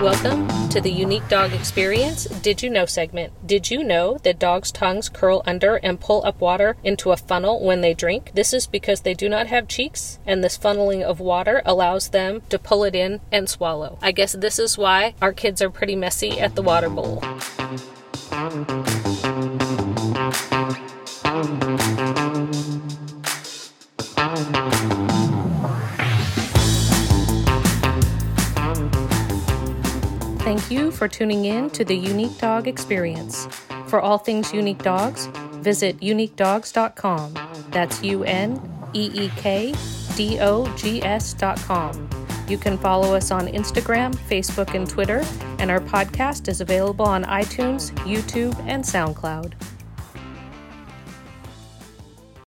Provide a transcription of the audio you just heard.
Welcome to the Unique Dog Experience Did You Know segment. Did you know that dogs' tongues curl under and pull up water into a funnel when they drink? This is because they do not have cheeks, and this funneling of water allows them to pull it in and swallow. I guess this is why our kids are pretty messy at the water bowl. Thank you for tuning in to the Unique Dog Experience. For all things unique dogs, visit uneekdogs.com. That's U N E E K D O G S.com. You can follow us on Instagram, Facebook, and Twitter, and our podcast is available on iTunes, YouTube, and SoundCloud.